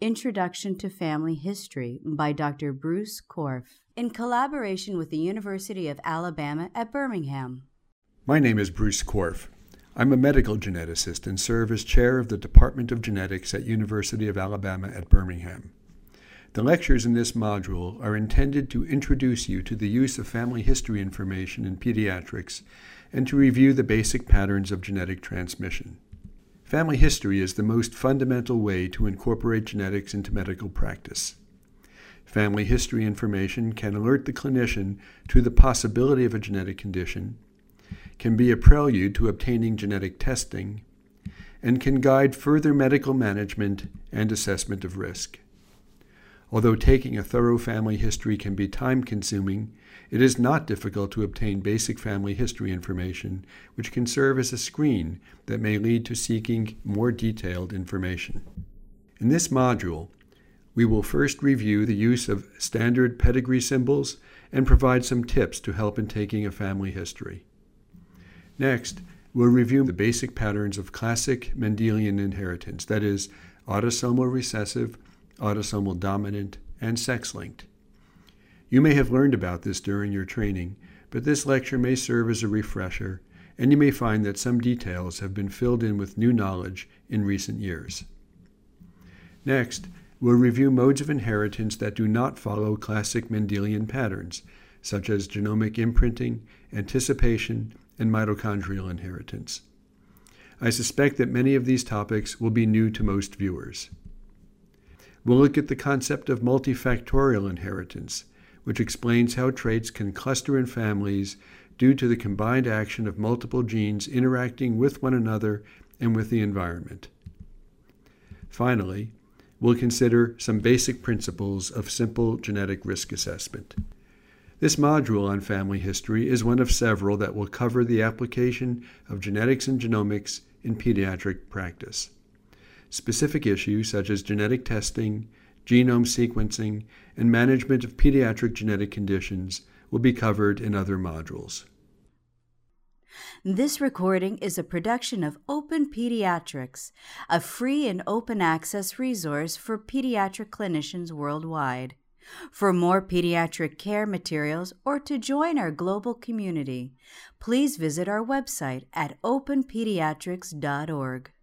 Introduction to Family History by Dr. Bruce Korf, in collaboration with the University of Alabama at Birmingham. My name is Bruce Korf. I'm a medical geneticist and serve as chair of the Department of Genetics at University of Alabama at Birmingham. The lectures in this module are intended to introduce you to the use of family history information in pediatrics and to review the basic patterns of genetic transmission. Family history is the most fundamental way to incorporate genetics into medical practice. Family history information can alert the clinician to the possibility of a genetic condition, can be a prelude to obtaining genetic testing, and can guide further medical management and assessment of risk. Although taking a thorough family history can be time consuming, it is not difficult to obtain basic family history information, which can serve as a screen that may lead to seeking more detailed information. In this module, we will first review the use of standard pedigree symbols and provide some tips to help in taking a family history. Next, we'll review the basic patterns of classic Mendelian inheritance, that is, autosomal recessive, autosomal dominant, and sex linked. You may have learned about this during your training, but this lecture may serve as a refresher, and you may find that some details have been filled in with new knowledge in recent years. Next, we'll review modes of inheritance that do not follow classic Mendelian patterns, such as genomic imprinting, anticipation, and mitochondrial inheritance. I suspect that many of these topics will be new to most viewers. We'll look at the concept of multifactorial inheritance, which explains how traits can cluster in families due to the combined action of multiple genes interacting with one another and with the environment. Finally, we'll consider some basic principles of simple genetic risk assessment. This module on family history is one of several that will cover the application of genetics and genomics in pediatric practice. Specific issues such as genetic testing, genome sequencing, and management of pediatric genetic conditions will be covered in other modules. This recording is a production of Open Pediatrics, a free and open access resource for pediatric clinicians worldwide. For more pediatric care materials or to join our global community, please visit our website at openpediatrics.org.